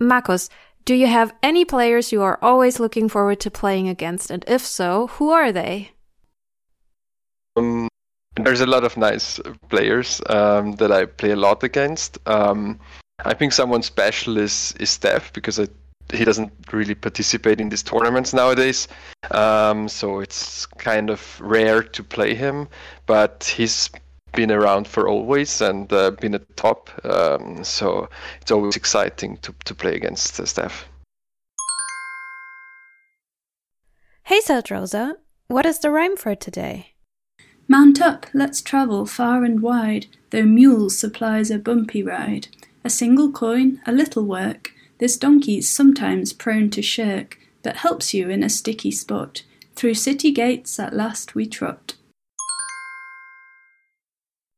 Marcos, do you have any players you are always looking forward to playing against? And if so, who are they? Um, there's a lot of nice players um, that I play a lot against. Um, I think someone special is is Stef because I, he doesn't really participate in these tournaments nowadays. Um, so it's kind of rare to play him, but he's been around for always and uh, been at top. Um, so it's always exciting to, to play against uh, Stef. Hey, Rosa, what is the rhyme for today? Mount up, let's travel far and wide, though mules supplies a bumpy ride. A single coin, a little work, this donkey's sometimes prone to shirk, but helps you in a sticky spot. Through city gates at last we trot.